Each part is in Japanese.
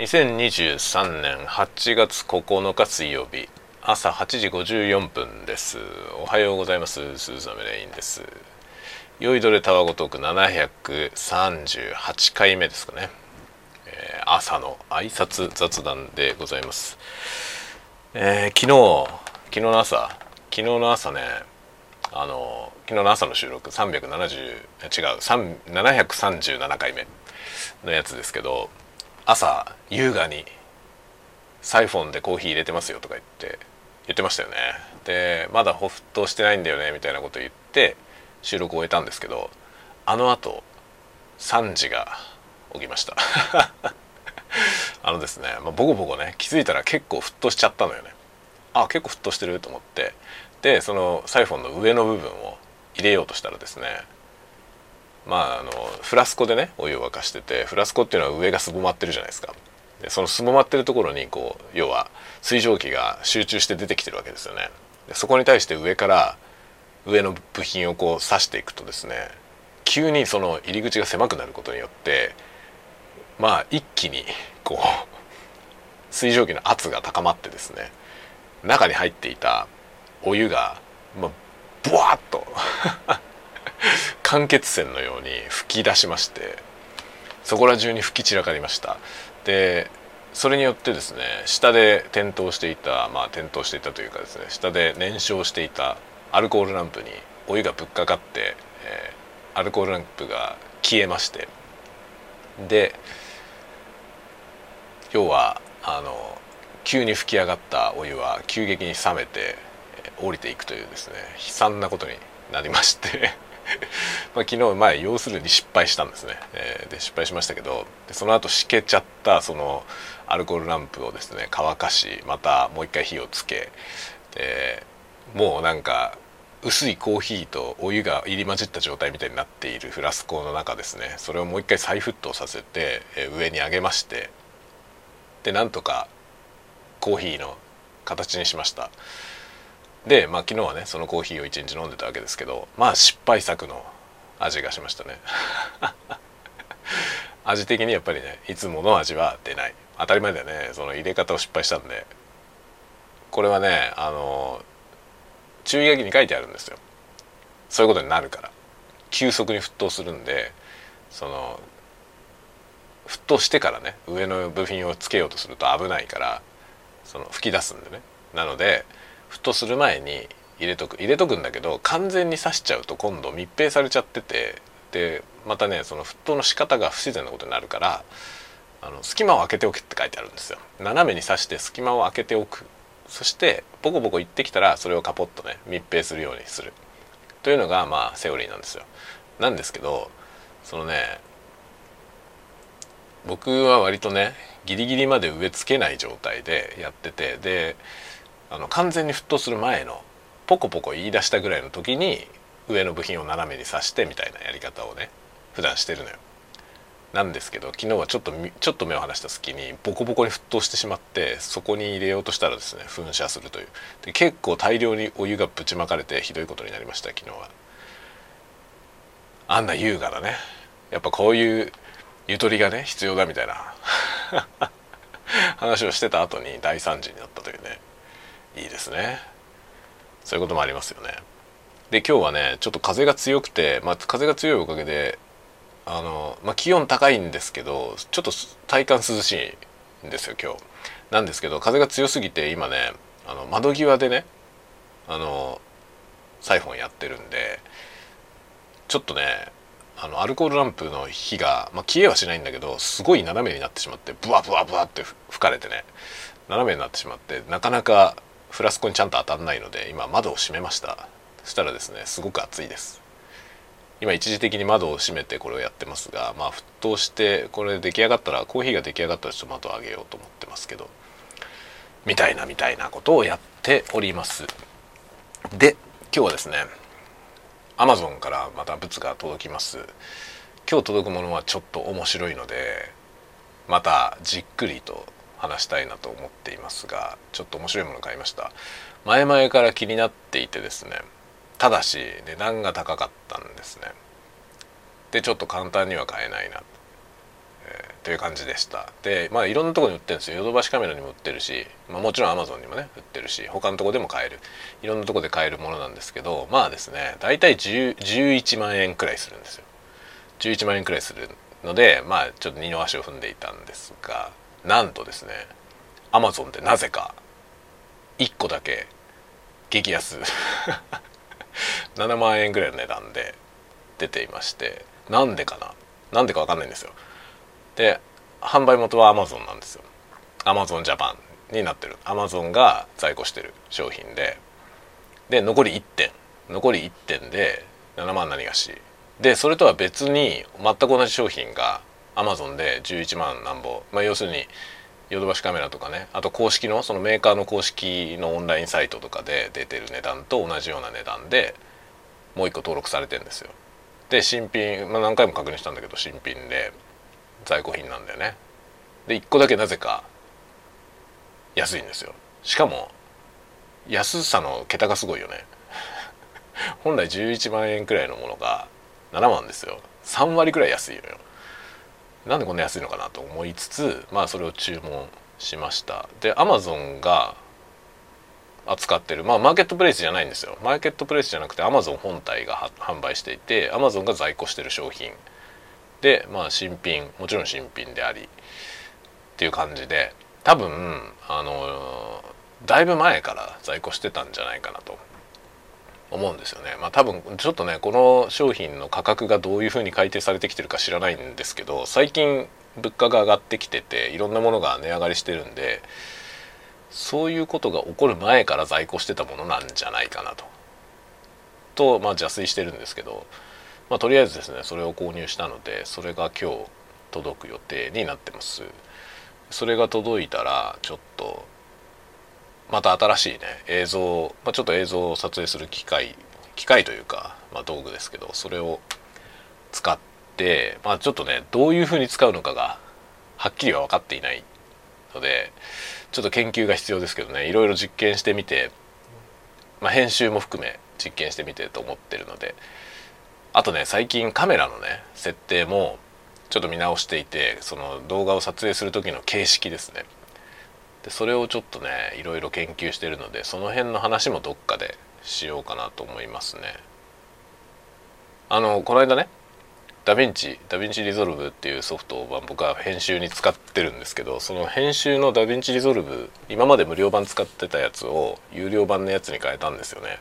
2023年8月9日水曜日朝8時54分です。おはようございます。スーザメレインです。酔いどれタワゴトーク738回目ですかね、えー、朝の挨拶雑談でございます、えー、昨日昨日の朝昨日の朝ねあの昨日の朝の収録370違う737回目のやつですけど朝優雅にサイフォンでコーヒー入れてますよとか言って言ってましたよね。でまだ沸騰してないんだよねみたいなこと言って収録を終えたんですけどあのあと3時が起きました。あのですね、まあ、ボコボコね気づいたら結構沸騰しちゃったのよね。あ結構沸騰してると思って。でそのサイフォンの上の部分を入れようとしたらですねまああのフラスコでねお湯を沸かしててフラスコっていうのは上がすぼまってるじゃないですか。でそのすぼまってるところにこう要は水蒸気が集中して出てきてるわけですよね。でそこに対して上から上の部品をこう刺していくとですね急にその入り口が狭くなることによってまあ一気にこう水蒸気の圧が高まってですね中に入っていたお湯が、まあ、ブワーッと間欠泉のように吹き出しましてそこら中に吹き散らかりました。でそれによってですね下で点灯していたまあ点灯していたというかですね下で燃焼していたアルコールランプにお湯がぶっかかって、えー、アルコールランプが消えましてで要はあの急に吹き上がったお湯は急激に冷めて、え、降りていくというですね悲惨なことになりまして。まあ昨日前要するに失敗したんですね、えー、で失敗しましたけどでその後しけちゃったそのアルコールランプをですね乾かしまたもう一回火をつけでもうなんか薄いコーヒーとお湯が入り混じった状態みたいになっているフラスコの中ですね。それをもう一回再沸騰させて、えー、上に上げましてでなんとかコーヒーの形にしました。でまあ昨日はねそのコーヒーを一日飲んでたわけですけどまあ失敗作の味がしましたね。味的にやっぱりねいつもの味は出ない。当たり前だよね。その入れ方を失敗したんで。これはねあの注意書きに書いてあるんですよ。そういうことになるから。急速に沸騰するんでその沸騰してからね上の部品をつけようとすると危ないからその吹き出すんでね。なので沸騰する前に入れとく入れとくんだけど完全に刺しちゃうと今度密閉されちゃっててでまたねその沸騰の仕方が不自然なことになるからあの隙間を空けておけって書いてあるんですよ。斜めに刺して隙間を空けておく。そしてボコボコいってきたらそれをカポッとね密閉するようにする。というのがまあセオリーなんですよ。なんですけどそのね僕は割とねギリギリまで植え付けない状態でやっててであの完全に沸騰する前のポコポコ言い出したぐらいの時に上の部品を斜めに刺してみたいなやり方をね普段してるのよ。なんですけど昨日はちょっとちょっと目を離した隙にボコボコに沸騰してしまってそこに入れようとしたらですね噴射するという。で結構大量にお湯がぶちまかれてひどいことになりました昨日は。あんな優雅だねやっぱこういうゆとりがね必要だみたいな。話をしてた後に大惨事になったというね。いいですね。そういうこともありますよね。で今日はねちょっと風が強くて、まあ、風が強いおかげであの、まあ、気温高いんですけどちょっと体感涼しいんですよ今日。なんですけど風が強すぎて今ねあの窓際でねあのサイフォンやってるんでちょっとねあのアルコールランプの火が、まあ、消えはしないんだけどすごい斜めになってしまってブワブワブワって吹かれてね斜めになってしまってなかなかフラスコにちゃんと当たんないので今窓を閉めました。そしたらですねすごく暑いです。今一時的に窓を閉めてこれをやってますがまあ沸騰してこれ出来上がったらコーヒーが出来上がったらちょっと窓を上げようと思ってますけどみたいなみたいなことをやっております。で今日はですねアマゾンからまた物が届きます。今日届くものはちょっと面白いのでまたじっくりと話したいなと思っていますがちょっと面白いもの買いました。前々から気になっていてですねただし値段が高かったんですね。でちょっと簡単には買えないなえ、という感じでした。でまあいろんなとこに売ってるんですよ。ヨドバシカメラにも売ってるし、まあ、もちろんアマゾンにもね売ってるし他のとこでも買える。いろんなとこで買えるものなんですけどまあですね大体11万円くらいするんですよ。11万円くらいするのでまあちょっと二の足を踏んでいたんですがなんとですねアマゾンでなぜか1個だけ激安 7万円ぐらいの値段で出ていましてなんでかななんでか分かんないんですよ。で販売元は Amazon なんですよ。Amazon Japan になってる。Amazon が在庫してる商品でで残り1点。残り1点で7万何がし。でそれとは別に全く同じ商品が Amazon で11万なんぼ、まあ、要するにヨドバシカメラとかね。あと公式のそのメーカーの公式のオンラインサイトとかで出てる値段と同じような値段でもう一個登録されてんですよ。で新品、まあ、何回も確認したんだけど新品で在庫品なんだよね。で1個だけなぜか安いんですよ。しかも安さの桁がすごいよね。本来11万円くらいのものが7万ですよ。3割くらい安いのよ。なんでこんな安いのかなと思いつつまあそれを注文しました。でアマゾンが扱ってるまあマーケットプレイスじゃないんですよ。マーケットプレイスじゃなくてアマゾン本体が販売していてアマゾンが在庫してる商品。でまあ新品もちろん新品でありっていう感じで多分あのだいぶ前から在庫してたんじゃないかなと。思うんですよね。まあ多分ちょっとねこの商品の価格がどういうふうに改定されてきてるか知らないんですけど最近物価が上がってきてていろんなものが値上がりしてるんでそういうことが起こる前から在庫してたものなんじゃないかなと。とまあ邪推してるんですけど、まあ、とりあえずですねそれを購入したのでそれが今日届く予定になってます。それが届いたらちょっとまた新しいね映像、まあ、ちょっと映像を撮影する機械機械というか、まあ、道具ですけどそれを使って、まあ、ちょっとねどういうふうに使うのかがはっきりは分かっていないのでちょっと研究が必要ですけどねいろいろ実験してみて、まあ、編集も含め実験してみてと思ってるのであとね最近カメラのね設定もちょっと見直していてその動画を撮影する時の形式ですね。でそれをちょっとねいろいろ研究してるのでその辺の話もどっかでしようかなと思いますね。あのこの間ね DaVinci DaVinci Resolve っていうソフトを僕は編集に使ってるんですけどその編集の DaVinci Resolve 今まで無料版使ってたやつを有料版のやつに変えたんですよね。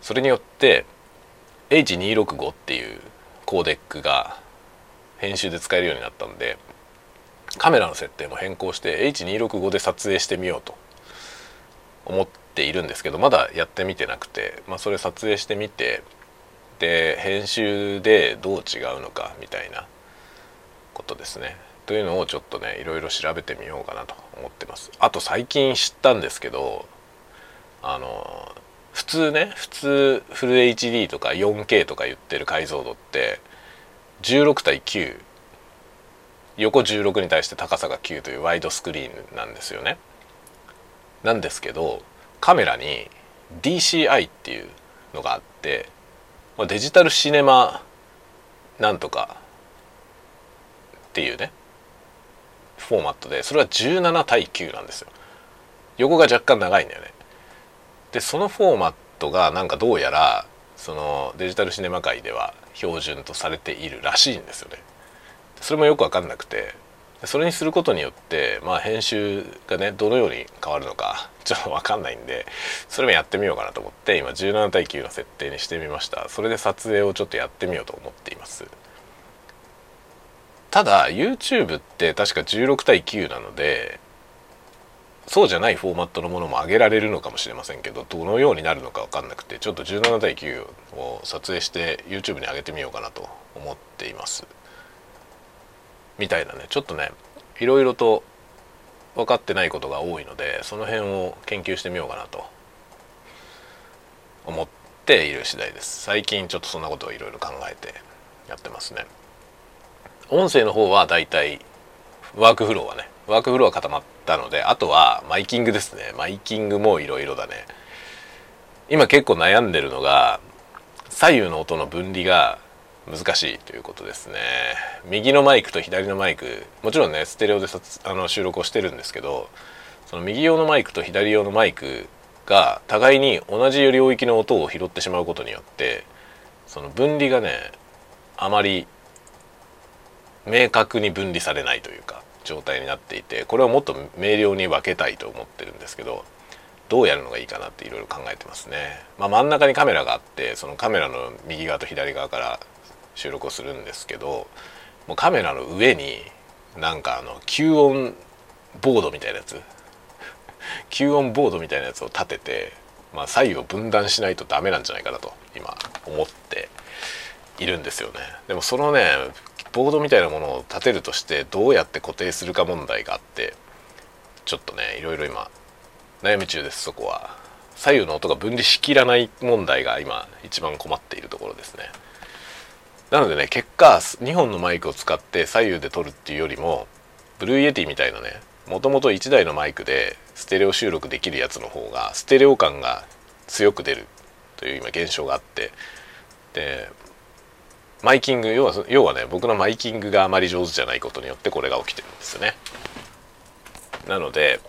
それによって H265 っていうコーデックが編集で使えるようになったんでカメラの設定も変更して H265 で撮影してみようと思っているんですけどまだやってみてなくて、まあ、それ撮影してみてで編集でどう違うのかみたいなことですね。というのをちょっとねいろいろ調べてみようかなと思ってます。あと最近知ったんですけどあの普通ね普通フル HD とか 4K とか言ってる解像度って16対9横16に対して高さが9というワイドスクリーンなんですよね。なんですけどカメラに DCI っていうのがあってデジタルシネマなんとかっていうねフォーマットでそれは17対9なんですよ。横が若干長いんだよね。でそのフォーマットがなんかどうやらそのデジタルシネマ界では標準とされているらしいんですよね。それもよく分かんなくてそれにすることによってまあ編集がねどのように変わるのか ちょっと分かんないんでそれもやってみようかなと思って今17対9の設定にしてみました。それで撮影をちょっとやってみようと思っています。ただ YouTube って確か16対9なのでそうじゃないフォーマットのものも上げられるのかもしれませんけどどのようになるのか分かんなくてちょっと17対9を撮影して YouTube に上げてみようかなと思っています。みたいなね。ちょっとねいろいろと分かってないことが多いのでその辺を研究してみようかなと思っている次第です。最近ちょっとそんなことをいろいろ考えてやってますね。音声の方はだいたいワークフローはねワークフローは固まったのであとはマイキングですね。マイキングもいろいろだね。今結構悩んでるのが左右の音の分離が難しいということですね。右のマイクと左のマイクもちろんねステレオであの収録をしてるんですけどその右用のマイクと左用のマイクが互いに同じ領域の音を拾ってしまうことによってその分離がねあまり明確に分離されないというか状態になっていてこれをもっと明瞭に分けたいと思ってるんですけどどうやるのがいいかなっていろいろ考えてますね、まあ、真ん中にカメラがあってそのカメラの右側と左側から収録をするんですけどもうカメラの上になんかあの吸音ボードみたいなやつ 吸音ボードみたいなやつを立てて、まあ、左右を分断しないとダメなんじゃないかなと今思っているんですよね。でもそのねボードみたいなものを立てるとしてどうやって固定するか問題があってちょっとねいろいろ今悩み中ですそこは。左右の音が分離しきらない問題が今一番困っているところですね。なのでね結果2本のマイクを使って左右で撮るっていうよりも Blue Yeti みたいなねもともと1台のマイクでステレオ収録できるやつの方がステレオ感が強く出るという今現象があってでマイキング要は要はね僕のマイキングがあまり上手じゃないことによってこれが起きてるんですよね。なので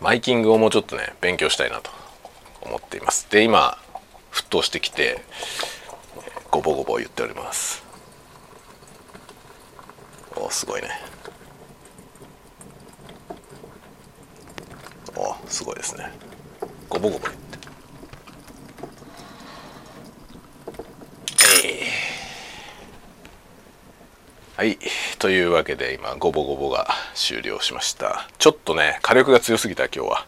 マイキングをもうちょっとね勉強したいなと思っています。で今沸騰してきてゴボゴボ言っております。おすごいね。おすごいですね。ゴボゴボ言って。はい。というわけで今ゴボゴボが終了しました。ちょっとね火力が強すぎた今日は。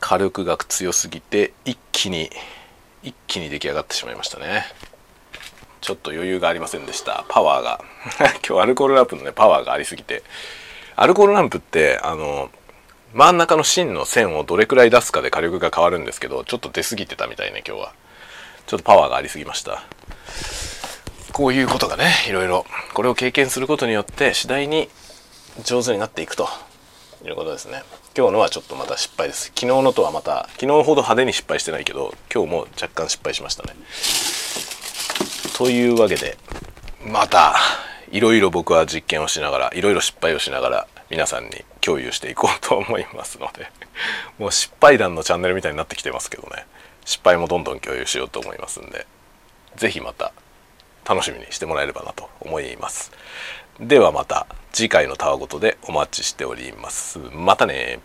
火力が強すぎて一気に一気に出来上がってしまいましたね。ちょっと余裕がありませんでした。パワーが。今日アルコールランプのねパワーがありすぎて。アルコールランプってあの真ん中の芯の線をどれくらい出すかで火力が変わるんですけどちょっと出過ぎてたみたいね今日は。ちょっとパワーがありすぎました。こういうことがねいろいろ。これを経験することによって次第に上手になっていくということですね。今日のはちょっとまた失敗です。昨日のとはまた昨日ほど派手に失敗してないけど今日も若干失敗しましたね。というわけでまたいろいろ僕は実験をしながらいろいろ失敗をしながら皆さんに共有していこうと思いますのでもう失敗談のチャンネルみたいになってきてますけどね。失敗もどんどん共有しようと思いますんで是非また楽しみにしてもらえればなと思います。ではまた次回のたわごとでお待ちしております。またね